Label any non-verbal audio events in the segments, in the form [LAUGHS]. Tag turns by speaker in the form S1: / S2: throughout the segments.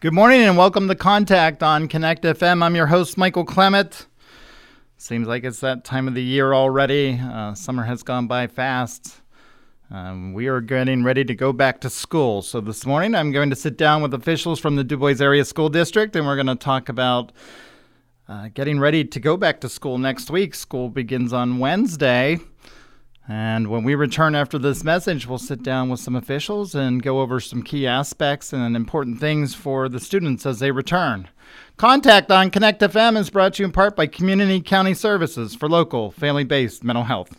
S1: Good morning and welcome to Contact on Connect FM. I'm your host, Michael Clement. Seems like it's that time of the year already. Uh, summer has gone by fast. Um, we are getting ready to go back to school. So this morning I'm going to sit down with officials from the Du Bois Area School District and we're going to talk about uh, getting ready to go back to school next week. School begins on Wednesday. And when we return after this message, we'll sit down with some officials and go over some key aspects and important things for the students as they return. Contact on Connect FM is brought to you in part by Community County Services for local, family based mental health.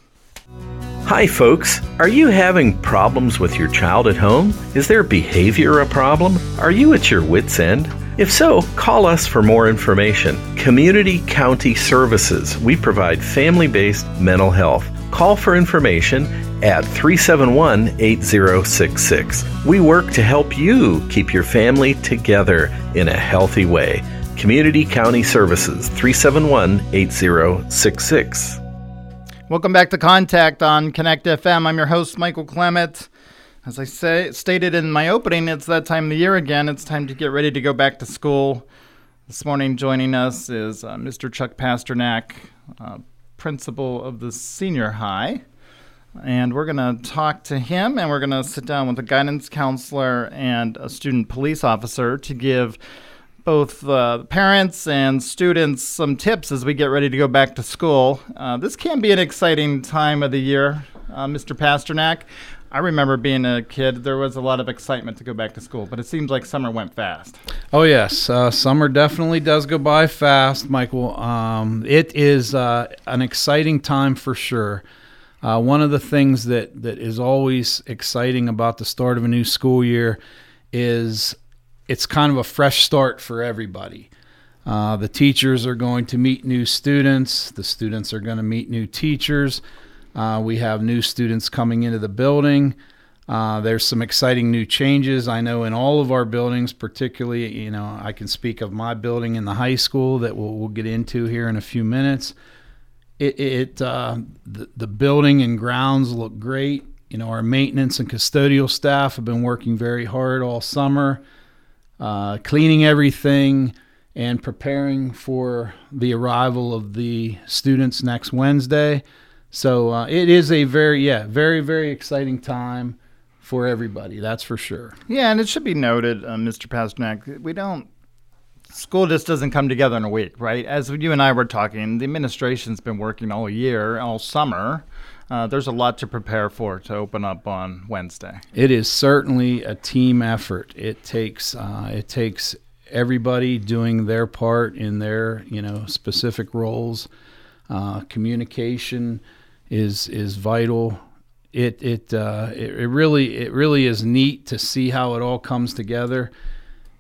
S2: Hi, folks. Are you having problems with your child at home? Is their behavior a problem? Are you at your wits' end? If so, call us for more information. Community County Services. We provide family based mental health. Call for information at 371 8066. We work to help you keep your family together in a healthy way. Community County Services 371 8066.
S1: Welcome back to Contact on Connect FM. I'm your host, Michael Clement. As I say, stated in my opening, it's that time of the year again. It's time to get ready to go back to school. This morning, joining us is uh, Mr. Chuck Pasternak, uh, principal of the senior high. And we're going to talk to him and we're going to sit down with a guidance counselor and a student police officer to give both uh, parents and students some tips as we get ready to go back to school. Uh, this can be an exciting time of the year, uh, Mr. Pasternak. I remember being a kid, there was a lot of excitement to go back to school, but it seems like summer went fast.
S3: Oh, yes. Uh, summer definitely does go by fast, Michael. Um, it is uh, an exciting time for sure. Uh, one of the things that, that is always exciting about the start of a new school year is it's kind of a fresh start for everybody. Uh, the teachers are going to meet new students, the students are going to meet new teachers. Uh, we have new students coming into the building. Uh, there's some exciting new changes. I know in all of our buildings, particularly, you know, I can speak of my building in the high school that we'll, we'll get into here in a few minutes. It, it uh, the, the building and grounds look great. You know, our maintenance and custodial staff have been working very hard all summer, uh, cleaning everything and preparing for the arrival of the students next Wednesday. So uh, it is a very, yeah, very, very exciting time for everybody. That's for sure.
S1: Yeah, and it should be noted, uh, Mr. Pasternak, we don't. School just doesn't come together in a week, right? As you and I were talking, the administration's been working all year, all summer. Uh, there's a lot to prepare for to open up on Wednesday.
S3: It is certainly a team effort. It takes uh, it takes everybody doing their part in their you know specific roles. Uh, communication is is vital. It it, uh, it it really it really is neat to see how it all comes together.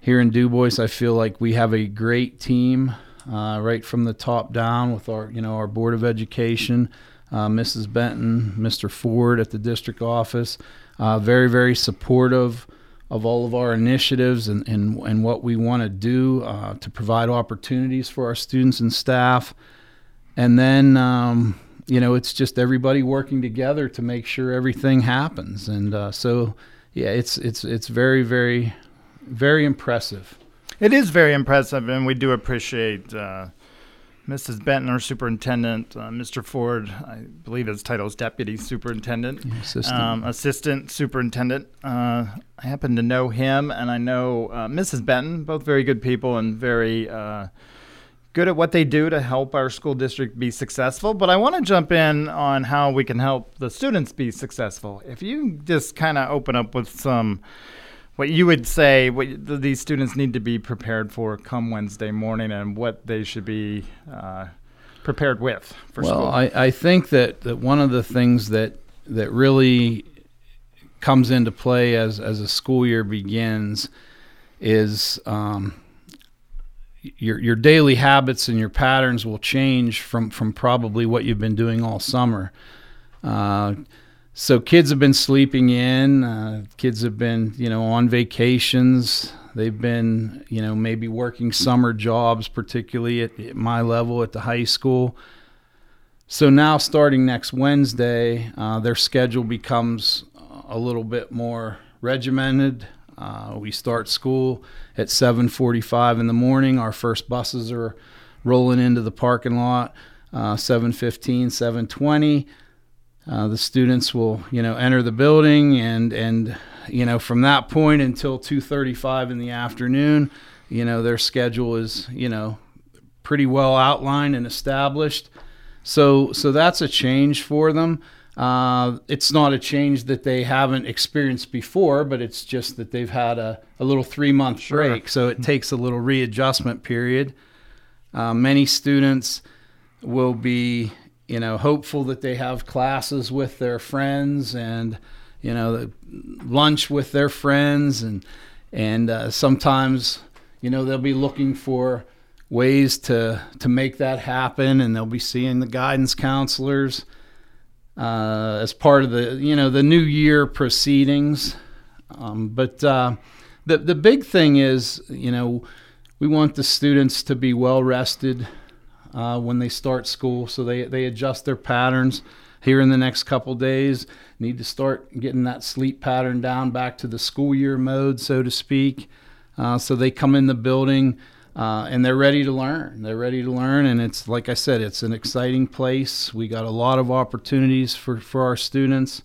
S3: Here in Du Bois, I feel like we have a great team, uh, right from the top down, with our you know our board of education, uh, Mrs. Benton, Mr. Ford at the district office, uh, very very supportive of all of our initiatives and and, and what we want to do uh, to provide opportunities for our students and staff, and then. Um, you know, it's just everybody working together to make sure everything happens. And uh, so, yeah, it's it's it's very very very impressive.
S1: It is very impressive, and we do appreciate uh, Mrs. Benton, our superintendent, uh, Mr. Ford. I believe his title is deputy superintendent,
S3: assistant,
S1: um, assistant superintendent. Uh, I happen to know him, and I know uh, Mrs. Benton. Both very good people and very uh, good at what they do to help our school district be successful. But I want to jump in on how we can help the students be successful. If you just kind of open up with some, what you would say, what these students need to be prepared for come Wednesday morning, and what they should be uh, prepared with for
S3: well,
S1: school.
S3: Well, I, I think that, that one of the things that that really comes into play as as a school year begins is um, your your daily habits and your patterns will change from from probably what you've been doing all summer. Uh, so kids have been sleeping in. Uh, kids have been you know on vacations. They've been you know maybe working summer jobs, particularly at, at my level at the high school. So now, starting next Wednesday, uh, their schedule becomes a little bit more regimented. Uh, we start school at 7:45 in the morning. Our first buses are rolling into the parking lot. Uh, 7:15, 7:20. Uh, the students will, you know, enter the building, and and you know from that point until 2:35 in the afternoon, you know, their schedule is, you know, pretty well outlined and established. So so that's a change for them. Uh, it's not a change that they haven't experienced before, but it's just that they've had a, a little three month sure. break. So it takes a little readjustment period. Uh, many students will be, you know, hopeful that they have classes with their friends and, you know, lunch with their friends, and and uh, sometimes, you know, they'll be looking for ways to to make that happen, and they'll be seeing the guidance counselors uh, as part of the you know the new year proceedings. Um, but uh, the the big thing is you know we want the students to be well rested uh, when they start school, so they they adjust their patterns here in the next couple days. Need to start getting that sleep pattern down back to the school year mode, so to speak. Uh, so they come in the building uh, and they're ready to learn. They're ready to learn, and it's like I said, it's an exciting place. We got a lot of opportunities for, for our students.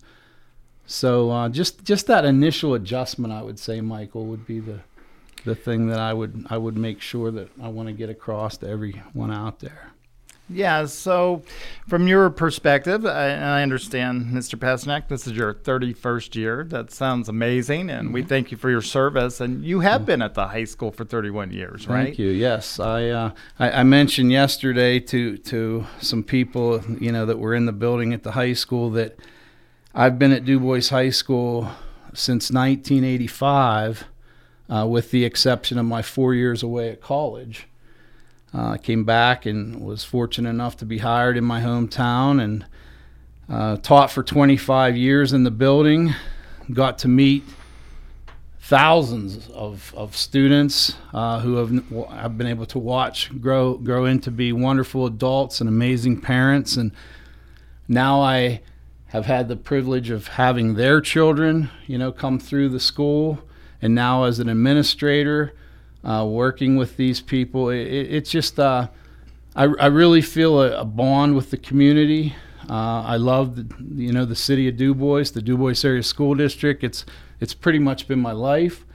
S3: So uh, just just that initial adjustment, I would say, Michael, would be the the thing that I would I would make sure that I want to get across to everyone out there.
S1: Yeah. So, from your perspective, I, I understand, Mr. Pasternak, this is your 31st year. That sounds amazing, and mm-hmm. we thank you for your service. And you have mm-hmm. been at the high school for 31 years, right?
S3: Thank you. Yes, I, uh, I, I mentioned yesterday to to some people, you know, that were in the building at the high school that I've been at Du Bois High School since 1985, uh, with the exception of my four years away at college. I uh, came back and was fortunate enough to be hired in my hometown and uh, taught for 25 years in the building. Got to meet thousands of, of students uh, who have I've been able to watch grow grow into be wonderful adults and amazing parents and now I have had the privilege of having their children you know come through the school and now as an administrator uh, working with these people. It, it, it's just, uh, I, I really feel a, a bond with the community. Uh, I love, the, you know, the city of Du Bois, the Du Bois Area School District. It's, it's pretty much been my life.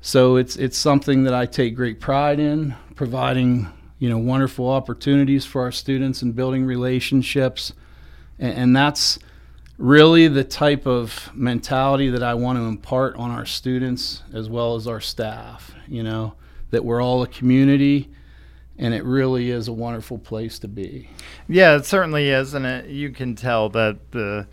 S3: So it's, it's something that I take great pride in, providing, you know, wonderful opportunities for our students and building relationships. and, and that's, really the type of mentality that I want to impart on our students as well as our staff. You know, that we're all a community and it really is a wonderful place to be.
S1: Yeah, it certainly is. And it, you can tell that the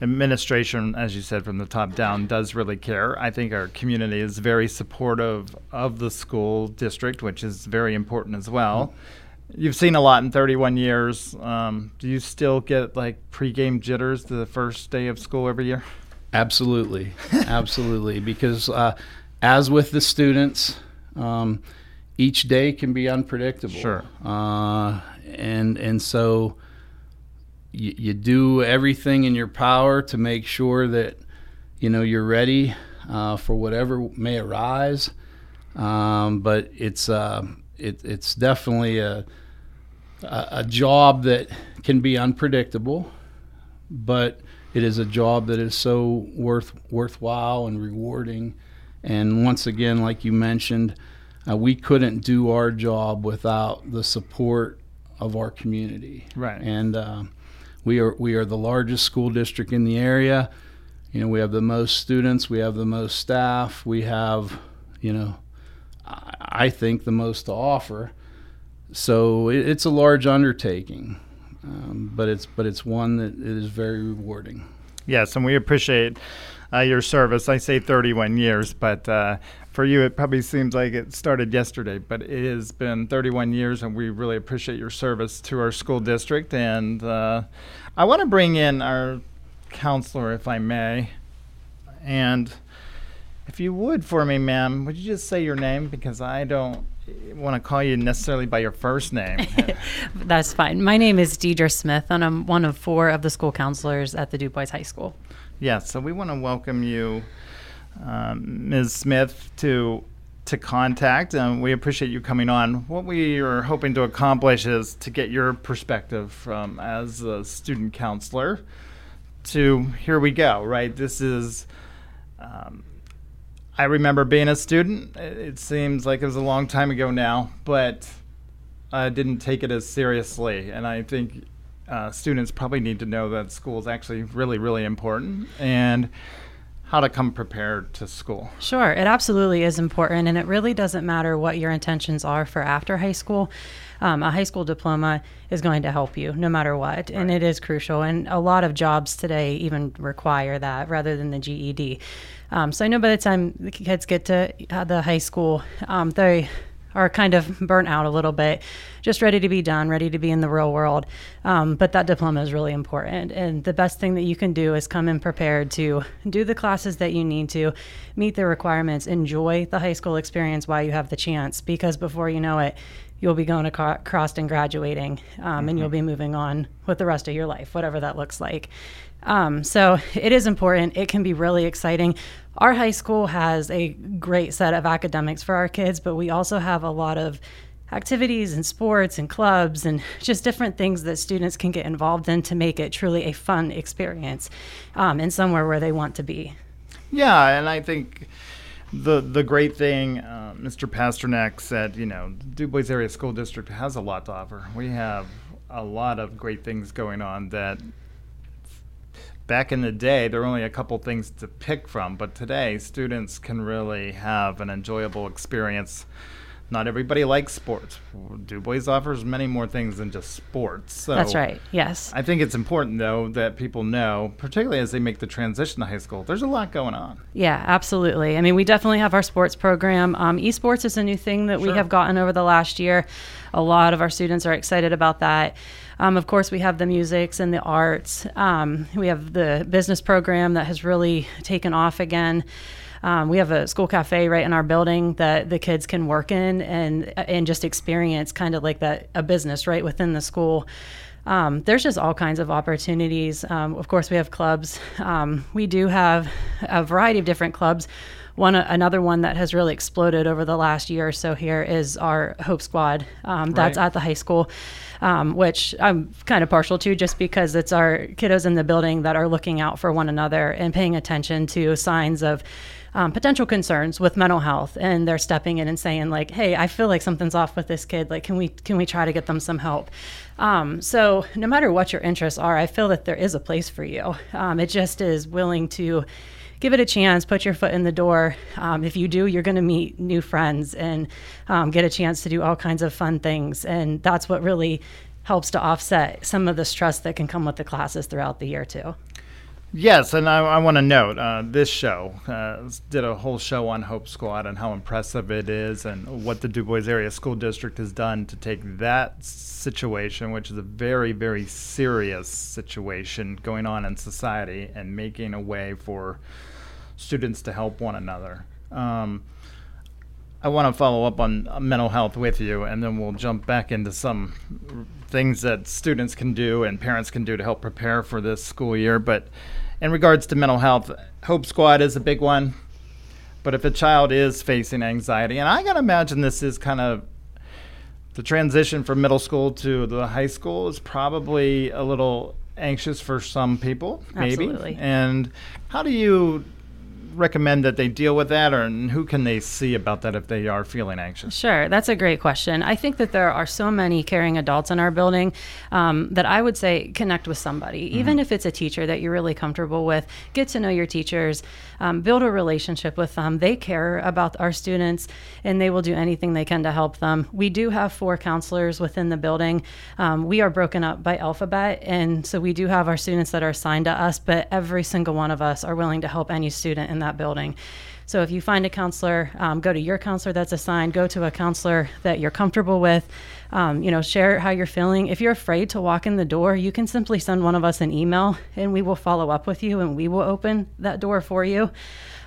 S1: administration, as you said, from the top down, does really care. I think our community is very supportive of the school district, which is very important as well. Mm-hmm You've seen a lot in 31 years. Um, do you still get like pregame jitters the first day of school every year?
S3: Absolutely, [LAUGHS] absolutely. Because uh, as with the students, um, each day can be unpredictable.
S1: Sure.
S3: Uh, and and so you, you do everything in your power to make sure that you know you're ready uh, for whatever may arise. Um, but it's uh, it, it's definitely a, a, a job that can be unpredictable, but it is a job that is so worth worthwhile and rewarding. And once again, like you mentioned, uh, we couldn't do our job without the support of our community.
S1: Right.
S3: And uh, we are we are the largest school district in the area. You know, we have the most students, we have the most staff, we have, you know, I think, the most to offer. So it, it's a large undertaking, um, but it's but it's one that is very rewarding.
S1: Yes, and we appreciate uh, your service. I say 31 years, but uh, for you, it probably seems like it started yesterday, but it has been 31 years, and we really appreciate your service to our school district. And uh, I want to bring in our counselor, if I may. And if you would for me, ma'am, would you just say your name because I don't want to call you necessarily by your first name. [LAUGHS]
S4: That's fine. My name is Deidre Smith, and I'm one of four of the school counselors at the Du Bois High School.
S1: Yeah, so we want to welcome you um, Ms. Smith to to contact, and we appreciate you coming on. What we are hoping to accomplish is to get your perspective from as a student counselor. To here we go, right? This is. Um, I remember being a student. It seems like it was a long time ago now, but I didn't take it as seriously. And I think uh, students probably need to know that school is actually really, really important and how to come prepared to school.
S4: Sure, it absolutely is important, and it really doesn't matter what your intentions are for after high school. Um, a high school diploma is going to help you no matter what, right. and it is crucial. And a lot of jobs today even require that rather than the GED. Um, so I know by the time the kids get to uh, the high school, um, they are kind of burnt out a little bit, just ready to be done, ready to be in the real world. Um, but that diploma is really important. And the best thing that you can do is come in prepared to do the classes that you need to, meet the requirements, enjoy the high school experience while you have the chance, because before you know it, you'll be going across and graduating, um, mm-hmm. and you'll mm-hmm. be moving on with the rest of your life, whatever that looks like. Um, so it is important. It can be really exciting. Our high school has a great set of academics for our kids, but we also have a lot of activities and sports and clubs and [LAUGHS] just different things that students can get involved in to make it truly a fun experience um, and somewhere where they want to be.
S1: Yeah, and I think the the great thing, uh, Mr. Pasternak said, you know, DuBois Area School District has a lot to offer. We have a lot of great things going on that back in the day, there were only a couple things to pick from, but today, students can really have an enjoyable experience. Not everybody likes sports. DuBois offers many more things than just sports.
S4: So That's right. Yes.
S1: I think it's important though that people know, particularly as they make the transition to high school. There's a lot going on.
S4: Yeah, absolutely. I mean, we definitely have our sports program. Um, esports is a new thing that sure. we have gotten over the last year. A lot of our students are excited about that. Um, of course, we have the musics and the arts. Um, we have the business program that has really taken off again. Um, we have a school cafe right in our building that the kids can work in and and just experience kind of like that a business right within the school. Um, there's just all kinds of opportunities. Um, of course, we have clubs. Um, we do have a variety of different clubs. One another one that has really exploded over the last year or so here is our Hope Squad. Um, that's right. at the high school um, which I'm kind of partial to just because it's our kiddos in the building that are looking out for one another and paying attention to signs of um, potential concerns with mental health and they're stepping in and saying like hey i feel like something's off with this kid like can we can we try to get them some help um, so no matter what your interests are i feel that there is a place for you um, it just is willing to give it a chance, put your foot in the door. Um, if you do, you're going to meet new friends and um, get a chance to do all kinds of fun things. And that's what really helps to offset some of the stress that can come with the classes throughout the year, too.
S1: Yes, and I, I want to note uh, this show uh, did a whole show on Hope Squad and how impressive it is, and what the DuBois Area School District has done to take that situation, which is a very, very serious situation going on in society, and making a way for students to help one another. Um, I want to follow up on mental health with you, and then we'll jump back into some things that students can do and parents can do to help prepare for this school year. But in regards to mental health, Hope Squad is a big one. But if a child is facing anxiety, and I got to imagine this is kind of the transition from middle school to the high school is probably a little anxious for some people, maybe.
S4: Absolutely.
S1: And how do you recommend that they deal with that, or who can they see about that if they are feeling anxious?
S4: Sure, that's a great question. I think that there are so many caring adults in our building um, that I would say connect with somebody, mm-hmm. even if it's a teacher that you're really comfortable with. Get to know your teachers, um, build a relationship with them. They care about our students, and they will do anything they can to help them. We do have four counselors within the building. Um, we are broken up by alphabet, and so we do have our students that are assigned to us, but every single one of us are willing to help any student in that building. So if you find a counselor, um, go to your counselor that's assigned. Go to a counselor that you're comfortable with. Um, you know, share how you're feeling. If you're afraid to walk in the door, you can simply send one of us an email, and we will follow up with you, and we will open that door for you.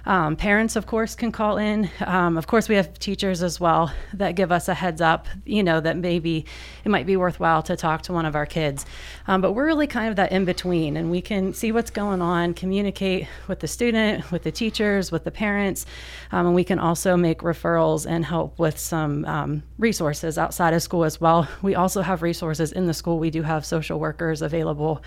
S4: Um, parents, of course, can call in. Um, of course, we have teachers as well that give us a heads up, you know, that maybe it might be worthwhile to talk to one of our kids. Um, but we're really kind of that in between, and we can see what's going on, communicate with the student, with the teachers, with the parents, um, and we can also make referrals and help with some um, resources outside of school as well. We also have resources in the school. We do have social workers available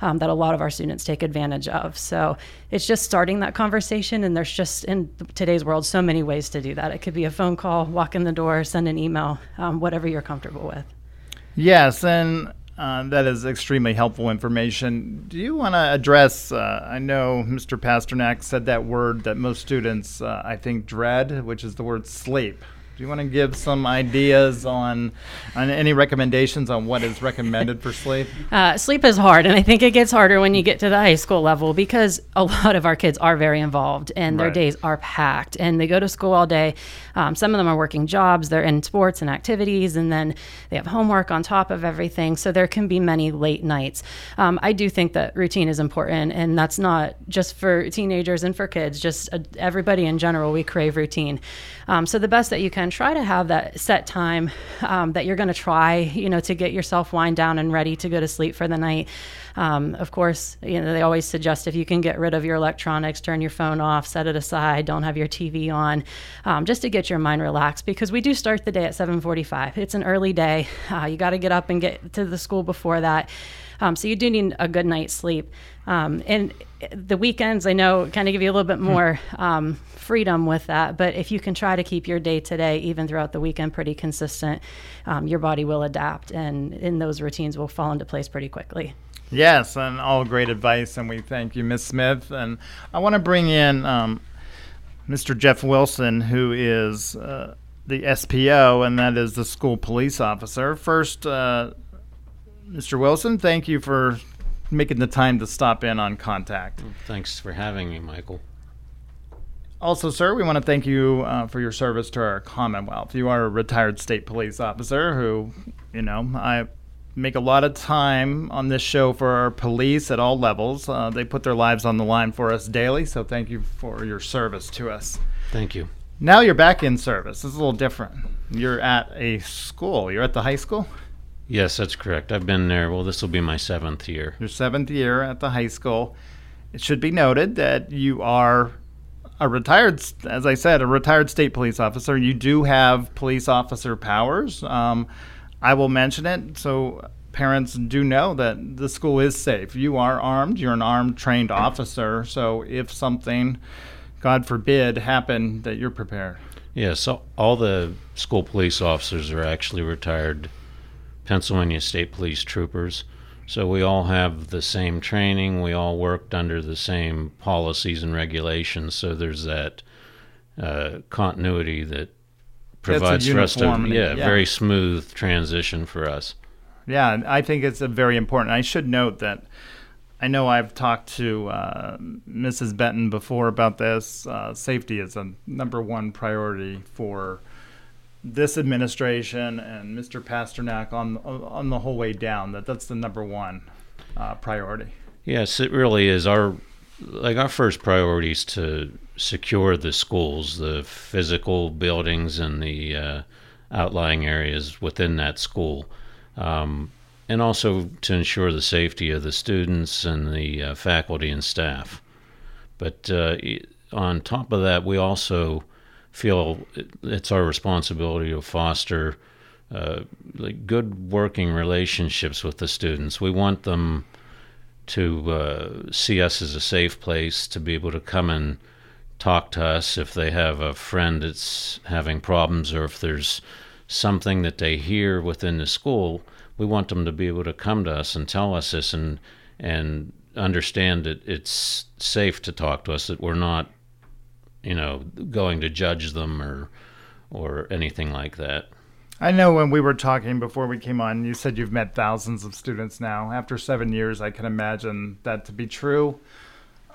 S4: um, that a lot of our students take advantage of. So it's just starting that conversation, and there's just in today's world so many ways to do that. It could be a phone call, walk in the door, send an email, um, whatever you're comfortable with.
S1: Yes, and uh, that is extremely helpful information. Do you want to address? Uh, I know Mr. Pasternak said that word that most students, uh, I think, dread, which is the word sleep. Do you want to give some ideas on, on any recommendations on what is recommended for sleep? [LAUGHS]
S4: Uh, sleep is hard, and I think it gets harder when you get to the high school level because a lot of our kids are very involved and their
S1: Right.
S4: days are packed, and they go to school all day. Um, some of them are working jobs, they're in sports and activities, and then they have homework on top of everything. So there can be many late nights. Um, I do think that routine is important, and that's not just for teenagers and for kids, just uh, everybody in general. We crave routine. Um, so the best that you can try to have that set time um, that you're going to try, you know, to get yourself wind down and ready to go to sleep for the night. Um, of course, you know they always suggest if you can get rid of your electronics, turn your phone off, set it aside, don't have your TV on, um, just to get your mind relaxed. Because we do start the day at 7:45. It's an early day. Uh, you got to get up and get to the school before that. Um, so you do need a good night's sleep. Um, and the weekends, I know, kind of give you a little bit more um, freedom with that. But if you can try to keep your day to day, even throughout the weekend, pretty consistent, um, your body will adapt, and in those routines will fall into place pretty quickly.
S1: Yes, and all great advice, and we thank you, Miss Smith. And I want to bring in um, Mr. Jeff Wilson, who is uh, the SPO, and that is the school police officer. First, uh, Mr. Wilson, thank you for making the time to stop in on contact.
S5: Thanks for having me, Michael.
S1: Also, sir, we want to thank you uh, for your service to our Commonwealth. You are a retired state police officer who, you know, I make a lot of time on this show for our police at all levels. Uh, they put their lives on the line for us daily, so thank you for your service to us.
S5: Thank you.
S1: Now you're back in service. It's a little different. You're at a school. You're at the high school.
S5: Yes, that's correct. I've been there. Well, this will be my seventh year.
S1: Your seventh year at the high school. It should be noted that you are a retired, as I said, a retired state police officer. You do have police officer powers. Um, I will mention it so parents do know that the school is safe. You are armed. You're an armed, trained officer. So if something, God forbid, happened, that you're prepared.
S5: Yeah, so all the school police officers are actually retired Pennsylvania State Police troopers. So we all have the same training. We all worked under the same policies and regulations. So there's that uh, continuity that provides for us to yeah,
S1: yeah.
S5: very smooth transition for us.
S1: Yeah, I think it's a very important. I should note that I know I've talked to uh, Mrs. Benton before about this. Uh, safety is a number one priority for this administration and Mr. Pasternak on on the whole way down. That that's the number one uh, priority.
S5: Yes, it really is. Our like our first priority is to secure the schools, the physical buildings, and the uh, outlying areas within that school, um, and also to ensure the safety of the students and the uh, faculty and staff. But uh, on top of that, we also feel it's our responsibility to foster uh, like good working relationships with the students. We want them to uh, see us as a safe place, to be able to come and talk to us if they have a friend that's having problems or if there's something that they hear within the school. We want them to be able to come to us and tell us this and and understand that it's safe to talk to us, that we're not, you know, going to judge them or or anything like that.
S1: I know when we were talking before we came on, you said you've met thousands of students now. After seven years, I can imagine that to be true.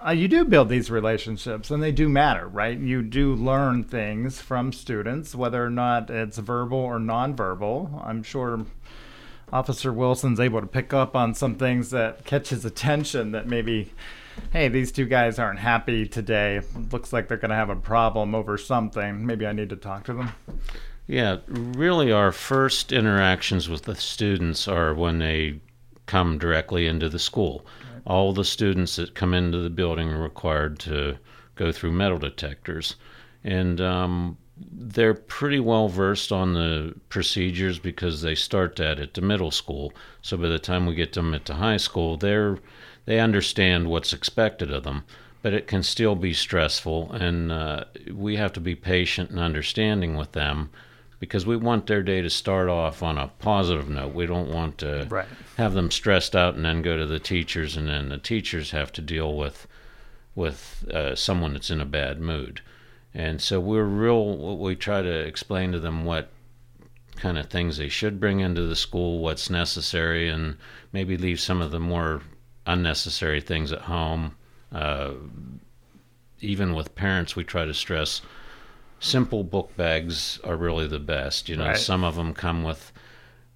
S1: Uh, you do build these relationships, and they do matter, right? You do learn things from students, whether or not it's verbal or nonverbal. I'm sure Officer Wilson's able to pick up on some things that catch his attention that maybe hey, these two guys aren't happy today. Looks like they're going to have a problem over something. Maybe I need to talk to them.
S5: Yeah, really, our first interactions with the students are when they come directly into the school. Right. All the students that come into the building are required to go through metal detectors. And um, they're pretty well versed on the procedures because they start that at the middle school. So by the time we get them at the high school, they're they understand what's expected of them. But it can still be stressful, and uh, we have to be patient and understanding with them because we want their day to start off on a positive note. We don't want to right. have them stressed out and then go to the teachers, and then the teachers have to deal with with uh, someone that's in a bad mood. And so we're real, we try to explain to them what kind of things they should bring into the school, what's necessary, and maybe leave some of the more unnecessary things at home. Uh, even with parents, we try to stress simple book bags are really the best. You know, right. some of them come with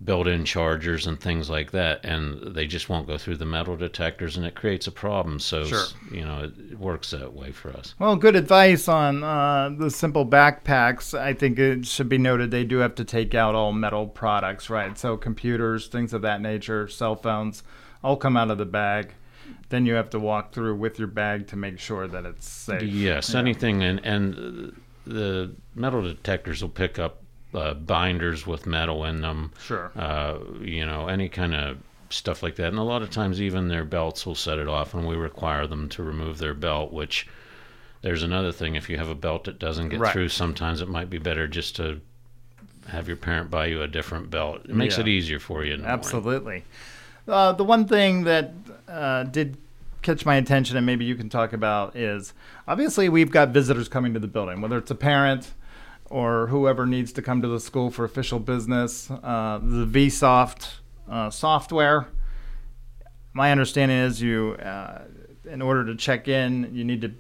S5: built-in chargers and things like that, and they just won't go through the metal detectors, and it creates a problem. So, sure. you know, it, it, works that way for us.
S1: Well, good advice on uh, the simple backpacks. I think it should be noted they do have to take out all metal products, right? So, computers, things of that nature, cell phones, all come out of the bag. Then you have to walk through with your bag to make sure that it's safe.
S5: Yes, yeah. anything, and and the metal detectors will pick up uh, binders with metal in them.
S1: Sure.
S5: Uh, you know, any kind of stuff like that. And a lot of times, even their belts will set it off, and we require them to remove their belt, which there's another thing. If you have a belt that doesn't get right. through, sometimes it might be better just to have your parent buy you a different belt. It makes yeah. it easier for you.
S1: Absolutely. Uh, the one thing that uh, did catch my attention, and maybe you can talk about, is obviously we've got visitors coming to the building, whether it's a parent or whoever needs to come to the school for official business. Uh, the VSoft uh, software. My understanding is you, uh, in order to check in, you need to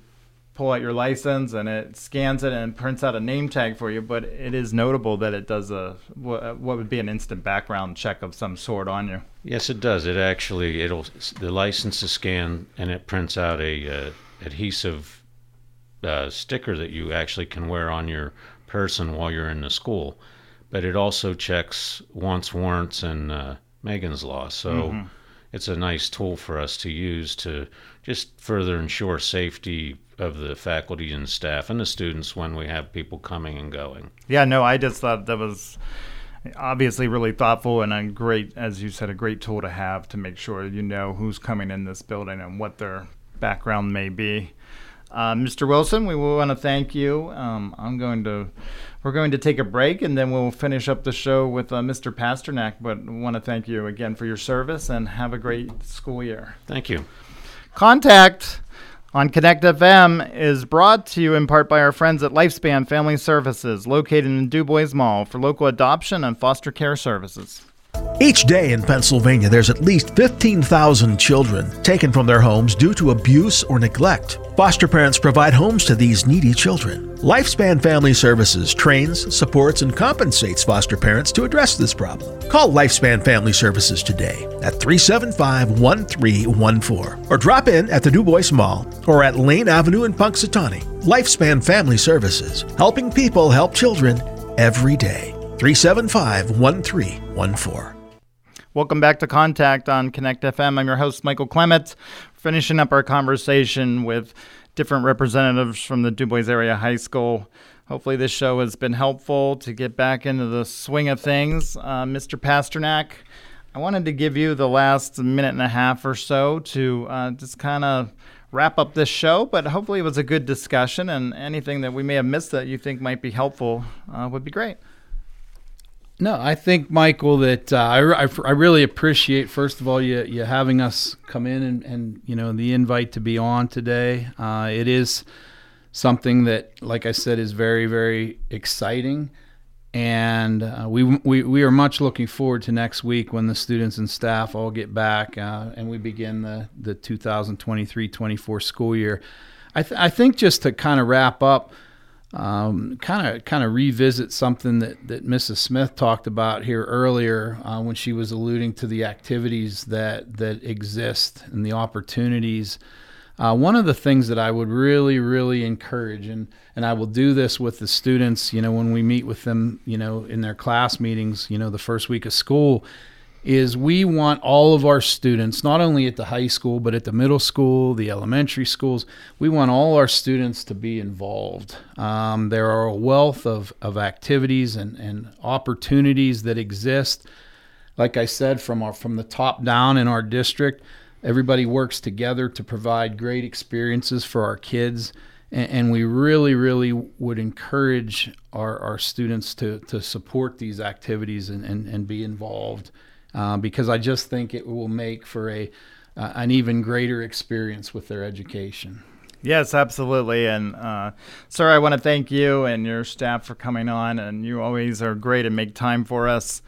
S1: pull out your license and it scans it and prints out a name tag for you. But it is notable that it does a what would be an instant background check of some sort on you.
S5: Yes, it does. It actually it'll the license is scanned and it prints out a uh, adhesive uh, sticker that you actually can wear on your person while you're in the school. But it also checks wants, warrants, and uh, Megan's Law. So mm-hmm. it's a nice tool for us to use to just further ensure safety of the faculty and staff and the students when we have people coming and going.
S1: Yeah, no, I just thought that was obviously really thoughtful and a great, as you said, a great tool to have to make sure you know who's coming in this building and what their background may be. Uh, Mr. Wilson, we want to thank you. Um, I'm going to, we're going to take a break and then we'll finish up the show with uh, Mr. Pasternak. But want to thank you again for your service and have a great school year.
S5: Thank you.
S1: Contact on Connect FM is brought to you in part by our friends at Lifespan Family Services, located in DuBois Mall, for local adoption and foster care services.
S6: Each day in Pennsylvania, there's at least 15,000 children taken from their homes due to abuse or neglect. Foster parents provide homes to these needy children. Lifespan Family Services trains, supports, and compensates foster parents to address this problem. Call Lifespan Family Services today at 375 1314 or drop in at the DuBois Mall or at Lane Avenue in Punxsutawney. Lifespan Family Services, helping people help children every day. 375 1314.
S1: Welcome back to Contact on Connect FM. I'm your host, Michael Clement, finishing up our conversation with different representatives from the DuBois Area High School. Hopefully, this show has been helpful to get back into the swing of things. Uh, Mr. Pasternak, I wanted to give you the last minute and a half or so to uh, just kind of wrap up this show, but hopefully, it was a good discussion, and anything that we may have missed that you think might be helpful uh, would be great.
S3: No, I think Michael that uh, I, I, I, really appreciate first of all you you having us come in and, and you know the invite to be on today. Uh, it is something that, like I said, is very very exciting, and uh, we, we we are much looking forward to next week when the students and staff all get back uh, and we begin the the 2023-24 school year. I th- I think just to kind of wrap up kind of kind of revisit something that, that Mrs. Smith talked about here earlier uh, when she was alluding to the activities that that exist and the opportunities Uh, one of the things that I would really, really encourage, and, and I will do this with the students, you know, when we meet with them, you know, in their class meetings, you know, the first week of school, is we want all of our students, not only at the high school, but at the middle school, the elementary schools, we want all our students to be involved. Um, there are a wealth of, of activities and, and opportunities that exist. Like I said, from our from the top down in our district, everybody works together to provide great experiences for our kids. And, and we really, really would encourage our, our students to, to support these activities and, and, and be involved uh, because I just think it will make for a uh, an even greater experience with their education.
S1: Yes, absolutely. And, uh, sir, I want to thank you and your staff for coming on. And you always are great and make time for us.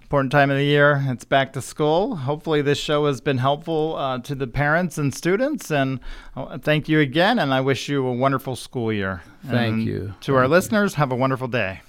S1: Important time of the year. It's back to school. Hopefully, this show has been helpful uh, to the parents and students. And uh, thank you again. And I wish you a wonderful school year.
S3: Thank
S1: and
S3: you.
S1: To our listeners, have a wonderful day.